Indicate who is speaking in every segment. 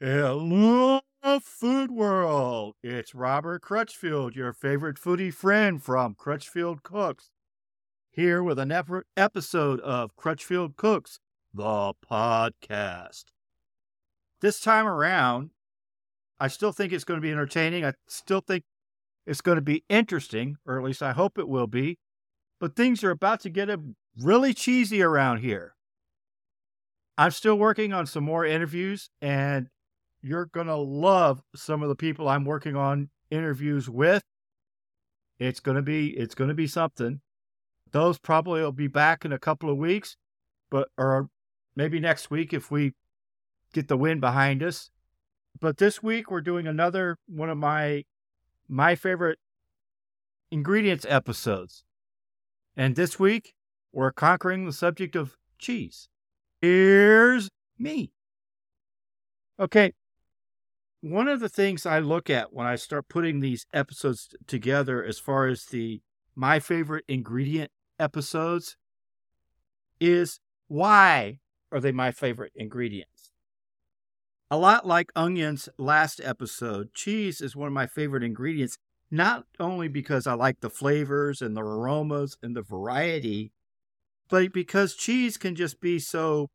Speaker 1: Hello, Food World. It's Robert Crutchfield, your favorite foodie friend from Crutchfield Cooks, here with an ep- episode of Crutchfield Cooks, the podcast. This time around, I still think it's going to be entertaining. I still think it's going to be interesting, or at least I hope it will be. But things are about to get really cheesy around here. I'm still working on some more interviews, and you're going to love some of the people I'm working on interviews with. It's going to be it's going to be something. Those probably will be back in a couple of weeks, but or maybe next week if we get the wind behind us. But this week we're doing another one of my my favorite ingredients episodes. And this week we're conquering the subject of cheese. Here's me. Okay, one of the things I look at when I start putting these episodes together, as far as the my favorite ingredient episodes, is why are they my favorite ingredients? A lot like onions last episode, cheese is one of my favorite ingredients, not only because I like the flavors and the aromas and the variety, but because cheese can just be so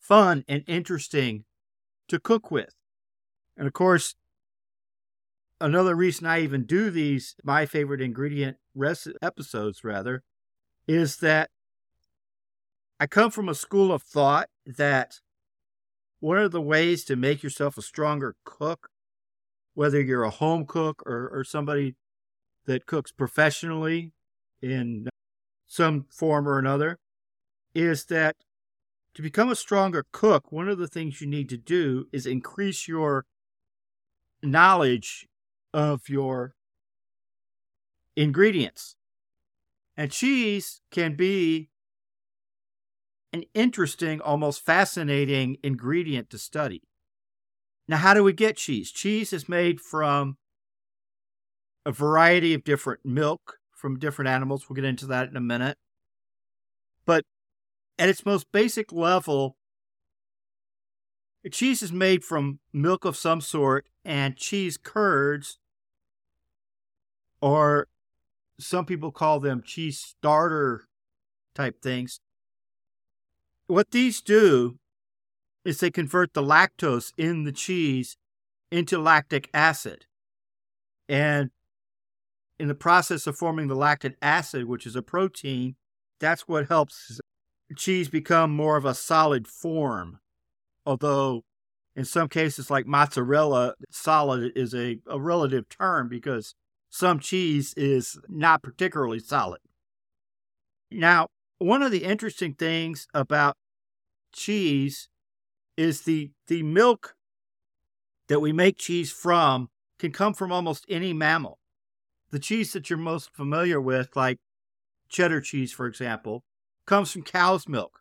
Speaker 1: fun and interesting to cook with. And of course, another reason I even do these, my favorite ingredient rest episodes rather, is that I come from a school of thought that one of the ways to make yourself a stronger cook, whether you're a home cook or, or somebody that cooks professionally in some form or another, is that to become a stronger cook, one of the things you need to do is increase your knowledge of your ingredients. And cheese can be an interesting, almost fascinating ingredient to study. Now, how do we get cheese? Cheese is made from a variety of different milk from different animals. We'll get into that in a minute. But at its most basic level, cheese is made from milk of some sort and cheese curds, or some people call them cheese starter type things. What these do is they convert the lactose in the cheese into lactic acid. And in the process of forming the lactic acid, which is a protein, that's what helps cheese become more of a solid form. Although in some cases, like mozzarella, solid is a, a relative term because some cheese is not particularly solid. Now, one of the interesting things about cheese is the the milk that we make cheese from can come from almost any mammal. The cheese that you're most familiar with, like cheddar cheese, for example, comes from cow's milk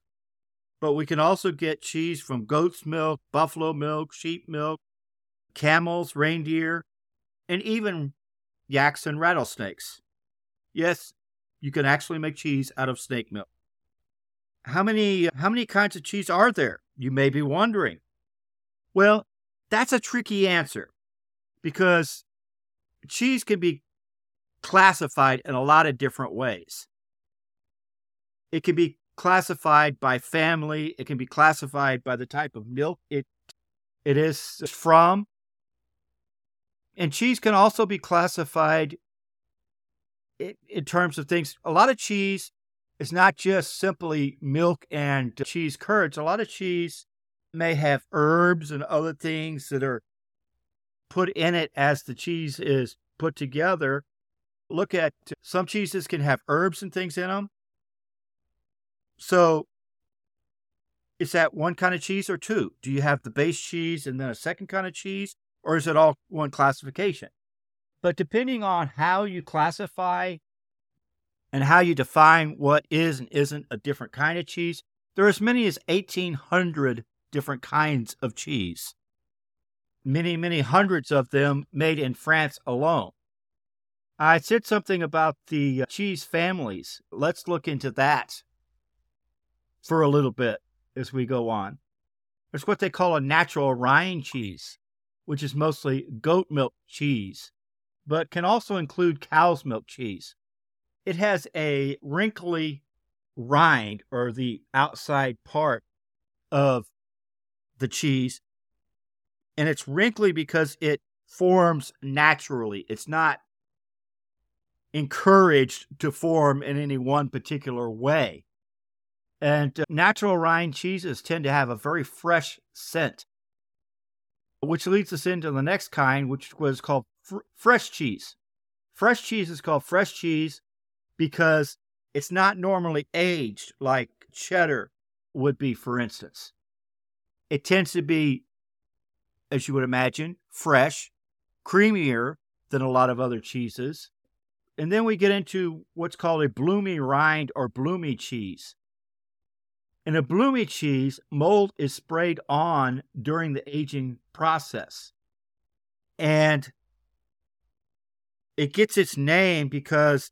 Speaker 1: but we can also get cheese from goat's milk, buffalo milk, sheep milk, camels, reindeer, and even yaks and rattlesnakes. Yes, you can actually make cheese out of snake milk. How many how many kinds of cheese are there? You may be wondering. Well, that's a tricky answer because cheese can be classified in a lot of different ways. It can be classified by family. It can be classified by the type of milk it it is from. And cheese can also be classified in, in terms of things. A lot of cheese is not just simply milk and cheese curds. A lot of cheese may have herbs and other things that are put in it as the cheese is put together. Look at some cheeses can have herbs and things in them. So is that one kind of cheese or two? Do you have the base cheese and then a second kind of cheese, or is it all one classification? But depending on how you classify and how you define what is and isn't a different kind of cheese, there are as many as 1,800 different kinds of cheese. Many, many hundreds of them made in France alone. I said something about the uh, cheese families. Let's look into that for a little bit as we go on. There's what they call a natural rind cheese, which is mostly goat milk cheese, but can also include cow's milk cheese. It has a wrinkly rind or the outside part of the cheese, and it's wrinkly because it forms naturally. It's not encouraged to form in any one particular way. And uh, natural rind cheeses tend to have a very fresh scent, which leads us into the next kind, which was called fr- fresh cheese. Fresh cheese is called fresh cheese because it's not normally aged like cheddar would be, for instance. It tends to be, as you would imagine, fresh, creamier than a lot of other cheeses. And then we get into what's called a bloomy rind or bloomy cheese. In a bloomy cheese, mold is sprayed on during the aging process. And it gets its name because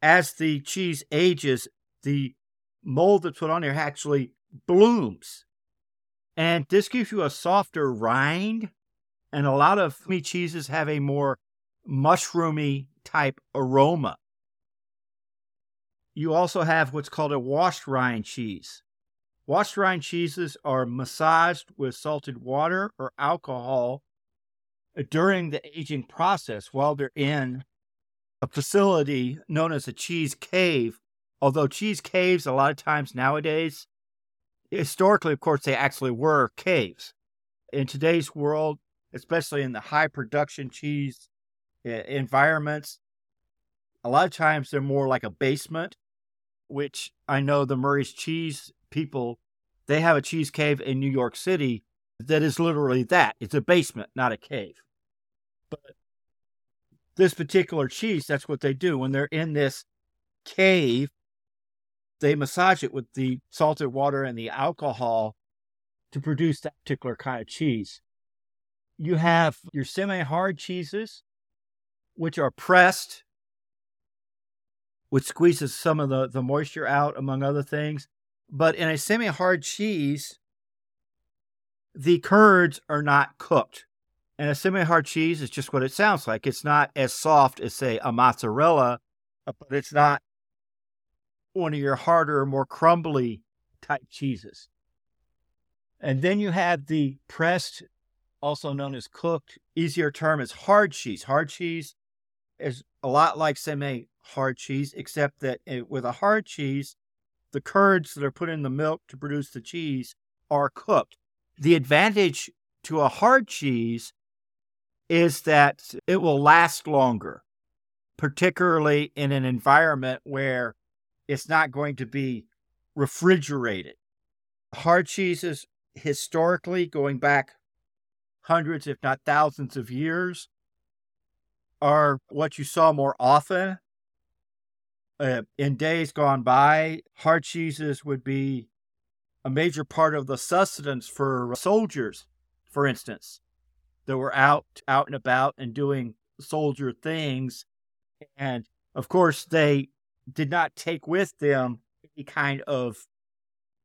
Speaker 1: as the cheese ages, the mold that's put on there actually blooms. And this gives you a softer rind. And a lot of meat cheeses have a more mushroomy type aroma. You also have what's called a washed rind cheese. Washed rind cheeses are massaged with salted water or alcohol uh, during the aging process while they're in a facility known as a cheese cave. Although cheese caves, a lot of times nowadays, historically, of course, they actually were caves. In today's world, especially in the high production cheese uh, environments, a lot of times they're more like a basement, which I know the Murray's Cheese people, they have a cheese cave in New York City that is literally that. It's a basement, not a cave. But this particular cheese, that's what they do. When they're in this cave, they massage it with the salted water and the alcohol to produce that particular kind of cheese. You have your semi hard cheeses, which are pressed, which squeezes some of the, the moisture out, among other things. But in a semi hard cheese, the curds are not cooked. And a semi hard cheese is just what it sounds like. It's not as soft as, say, a mozzarella, uh, but it's not one of your harder, more crumbly type cheeses. And then you have the pressed, also known as cooked, easier term is hard cheese. Hard cheese is a lot like semi hard cheese, except that it, with a hard cheese, the curds that are put in the milk to produce the cheese are cooked. The advantage to a hard cheese is that it will last longer, particularly in an environment where it's not going to be refrigerated. Hard cheeses, historically, going back hundreds, if not thousands of years, are what you saw more often. Uh, in days gone by, hard cheeses would be a major part of the sustenance for soldiers, for instance that were out out and about and doing soldier things. And of course they did not take with them any kind of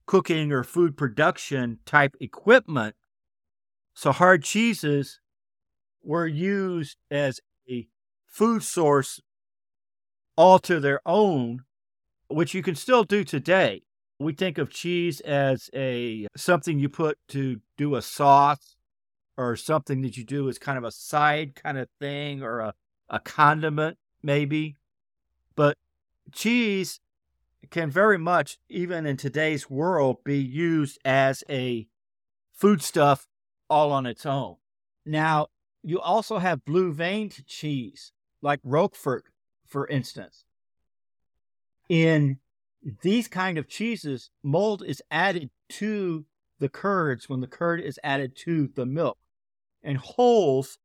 Speaker 1: cooking or food production type equipment. So hard cheeses were used as a food source all to their own which you can still do today we think of cheese as a something you put to do a sauce or something that you do as kind of a side kind of thing or a, a condiment, maybe. But cheese can very much, even in today's world, be used as a foodstuff all on its own. Now, you also have blue veined cheese, like Roquefort, for instance. In these kind of cheeses, mold is added to the curds when the curd is added to the milk. And holes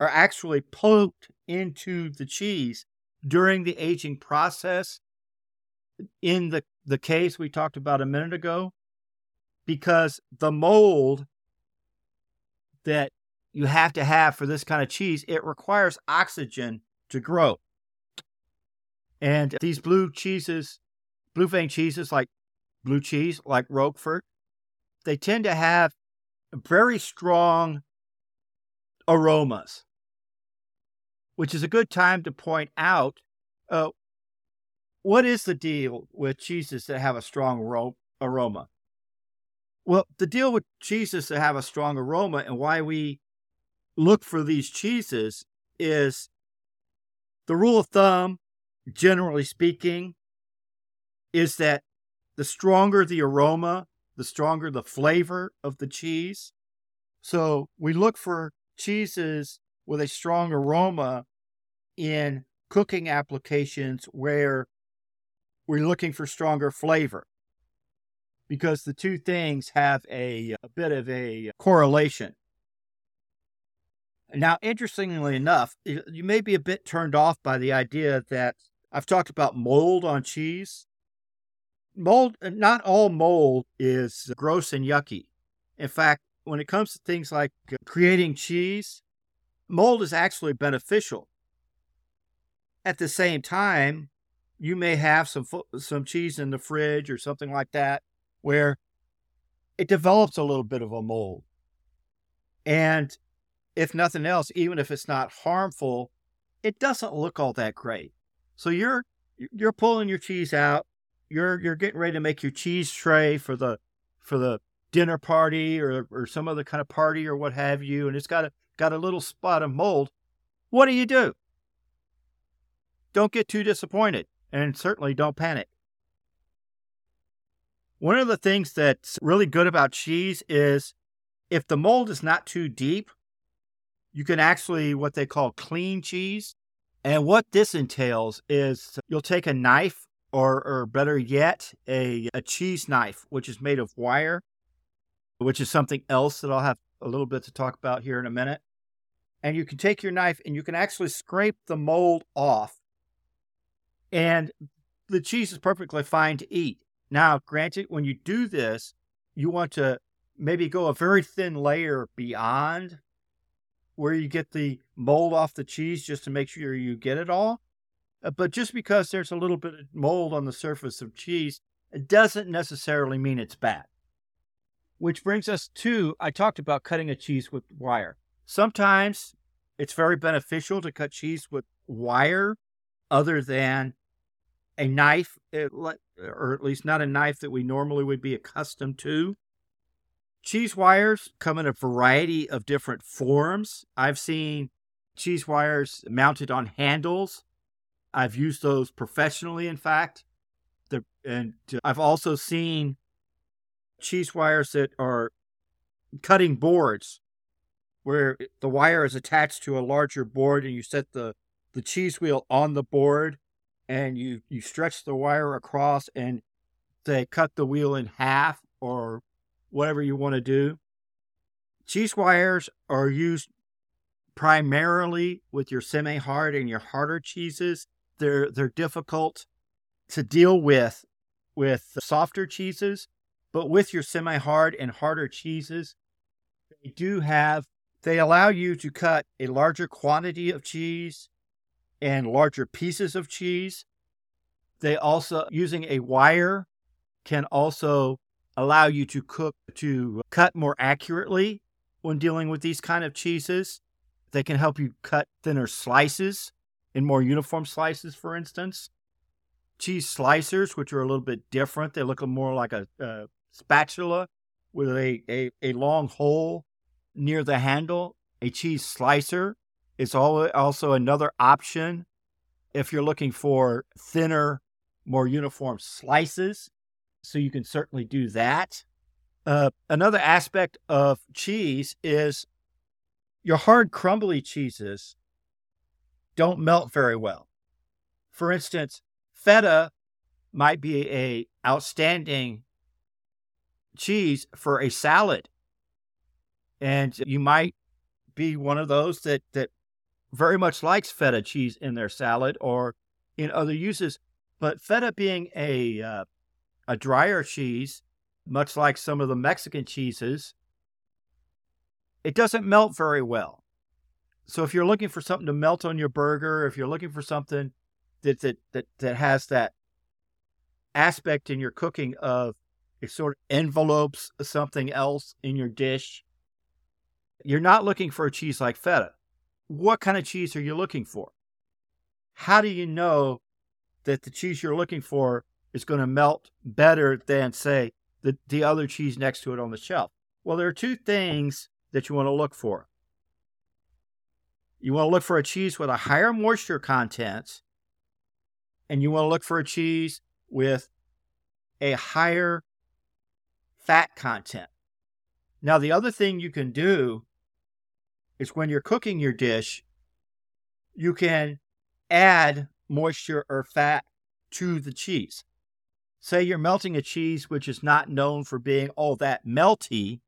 Speaker 1: are actually poked into the cheese during the aging process. In the, the case we talked about a minute ago because the mold that you have to have for this kind of cheese it requires oxygen to grow and these blue cheeses blue vein cheeses like blue cheese like roquefort they tend to have very strong aromas, which is a good time to point out uh, what is the deal with cheeses that have a strong ro- aroma? Well, the deal with cheeses that have a strong aroma and why we look for these cheeses is the rule of thumb, generally speaking, is that the stronger the aroma, the stronger the flavor of the cheese. So we look for cheeses with a strong aroma in cooking applications where we're looking for stronger flavor because the two things have a, a bit of a correlation. Now, interestingly enough, you may be a bit turned off by the idea that I've talked about mold on cheese. Mold, uh, not all mold is gross and yucky. In fact, when it comes to things like uh, creating cheese, mold is actually beneficial. At the same time, you may have some some cheese in the fridge or something like that where it develops a little bit of a mold. And if nothing else, even if it's not harmful, it doesn't look all that great. So you're you're pulling your cheese out, you're you're getting ready to make your cheese tray for the for the dinner party or or some other kind of party or what have you, and it's got a got a little spot of mold. What do you do? Don't get too disappointed, and certainly don't panic. One of the things that's really good about cheese is if the mold is not too deep, you can actually what they call clean cheese. And what this entails is you'll take a knife, or, or better yet, a, a cheese knife, which is made of wire, which is something else that I'll have a little bit to talk about here in a minute. And you can take your knife and you can actually scrape the mold off. And the cheese is perfectly fine to eat. Now, granted, when you do this, you want to maybe go a very thin layer beyond where you get the mold off the cheese just to make sure you get it all. Uh, but just because there's a little bit of mold on the surface of cheese, it doesn't necessarily mean it's bad. Which brings us to I talked about cutting a cheese with wire. Sometimes it's very beneficial to cut cheese with wire other than a knife, or at least not a knife that we normally would be accustomed to. Cheese wires come in a variety of different forms. I've seen cheese wires mounted on handles. I've used those professionally, in fact. And uh, I've also seen cheese wires that are cutting boards where the wire is attached to a larger board and you set the, the cheese wheel on the board and you, you stretch the wire across and they cut the wheel in half or whatever you want to do. Cheese wires are used primarily with your semi-hard and your harder cheeses. They're they're difficult to deal with with softer cheeses, but with your semi-hard and harder cheeses, they do have they allow you to cut a larger quantity of cheese and larger pieces of cheese. They also using a wire can also allow you to cook to cut more accurately when dealing with these kind of cheeses. They can help you cut thinner slices in more uniform slices, for instance. Cheese slicers, which are a little bit different, they look more like a, a spatula with a, a, a long hole near the handle. A cheese slicer is also another option if you're looking for thinner, more uniform slices so you can certainly do that. Uh, another aspect of cheese is your hard, crumbly cheeses don't melt very well. For instance, feta might be a outstanding cheese for a salad, and you might be one of those that that very much likes feta cheese in their salad or in other uses. But feta being a uh, a drier cheese, much like some of the Mexican cheeses, it doesn't melt very well. So if you're looking for something to melt on your burger, if you're looking for something that that that, that has that aspect in your cooking of It sort of envelopes something else in your dish. You're not looking for a cheese like feta. What kind of cheese are you looking for? How do you know that the cheese you're looking for is going to melt better than, say, the, the other cheese next to it on the shelf? Well, there are two things that you want to look for. You want to look for a cheese with a higher moisture content, and you want to look for a cheese with a higher fat content. Now, the other thing you can do is when you're cooking your dish, you can add moisture or fat to the cheese. Say you're melting a cheese which is not known for being all that melty.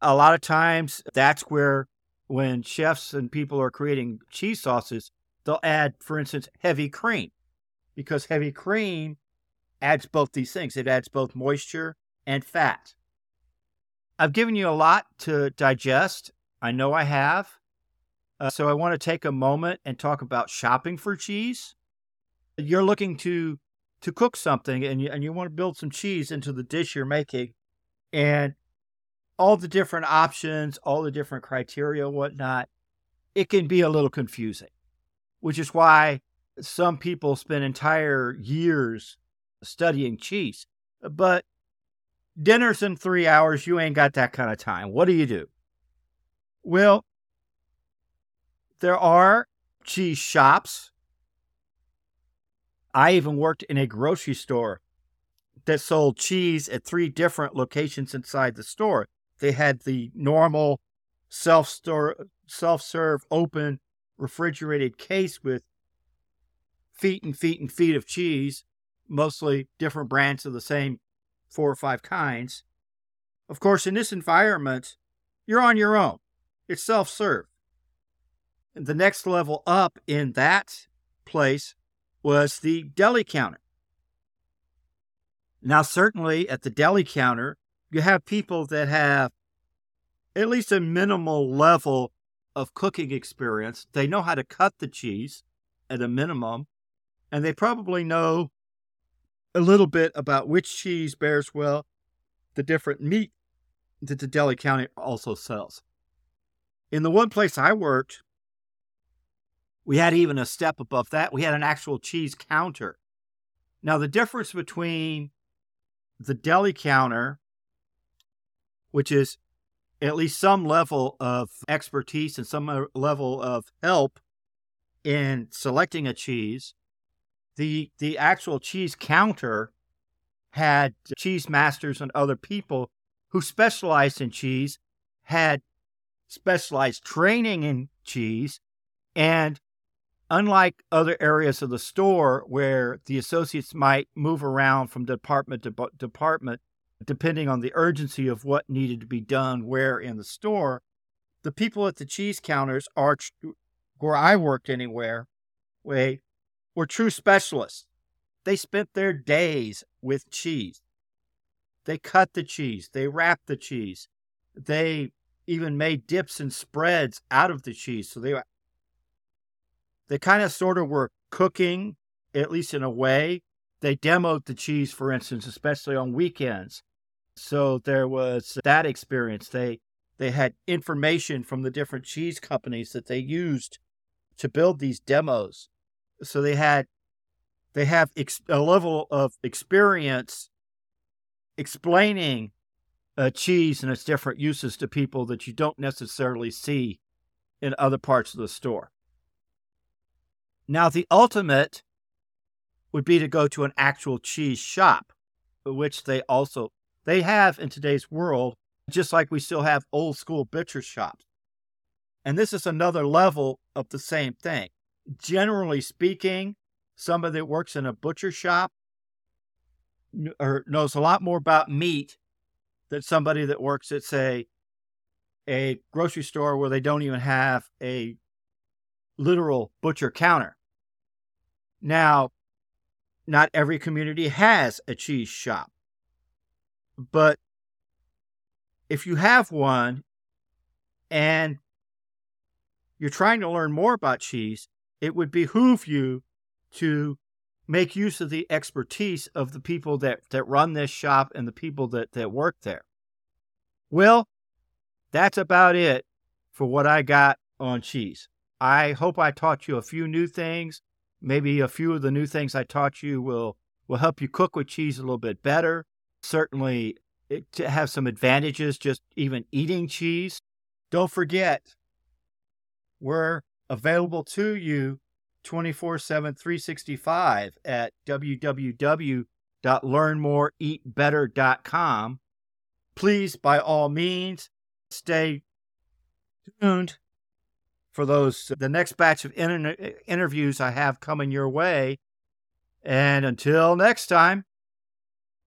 Speaker 1: A lot of times, that's where when chefs and people are creating cheese sauces, they'll add, for instance, heavy cream because heavy cream adds both these things. It adds both moisture and fat. I've given you a lot to digest. I know I have. Uh, so I want to take a moment and talk about shopping for cheese. You're looking to to cook something and you, and you want to build some cheese into the dish you're making and all the different options, all the different criteria, whatnot, it can be a little confusing, which is why some people spend entire years studying cheese. But dinner's in three hours. You ain't got that kind of time. What do you do? Well, there are cheese shops. I even worked in a grocery store that sold cheese at three different locations inside the store. They had the normal self store self serve open refrigerated case with feet and feet and feet of cheese, mostly different brands of the same four or five kinds. Of course, in this environment, you're on your own. It's self serve. The next level up in that place was the deli counter. Now, certainly at the deli counter, you have people that have at least a minimal level of cooking experience. They know how to cut the cheese at a minimum, and they probably know a little bit about which cheese bears well the different meat that the deli counter also sells. In the one place I worked, we had even a step above that. We had an actual cheese counter. Now, the difference between the deli counter, which is at least some level of expertise and some uh, level of help in selecting a cheese, the the actual cheese counter had cheese masters and other people who specialized in cheese, had specialized training in cheese, and unlike other areas of the store where the associates might move around from department to department depending on the urgency of what needed to be done where in the store, the people at the cheese counters are where I worked anywhere, way were true specialists. They spent their days with cheese. They cut the cheese, they wrapped the cheese, they even made dips and spreads out of the cheese. So they they kind of sort of were cooking, at least in a way. They demoed the cheese, for instance, especially on weekends. So there was that experience. They they had information from the different cheese companies that they used to build these demos so they had they have ex- a level of experience explaining uh, cheese and its different uses to people that you don't necessarily see in other parts of the store. Now, the ultimate would be to go to an actual cheese shop, which they also they have in today's world, just like we still have old school butcher shops. And this is another level of the same thing generally speaking, somebody that works in a butcher shop or knows a lot more about meat than somebody that works at, say, a grocery store where they don't even have a literal butcher counter. Now, not every community has a cheese shop, but if you have one and you're trying to learn more about cheese, it would behoove you to make use of the expertise of the people that, that run this shop and the people that, that work there. Well, that's about it for what I got on cheese. I hope I taught you a few new things. Maybe a few of the new things I taught you will, will help you cook with cheese a little bit better. Certainly, it, to have some advantages just even eating cheese. Don't forget, we're available to you 24 7, 365 at www.learnmoreeatbetter.com. Please, by all means, stay tuned for those the next batch of inter- interviews I have coming your way. And until next time,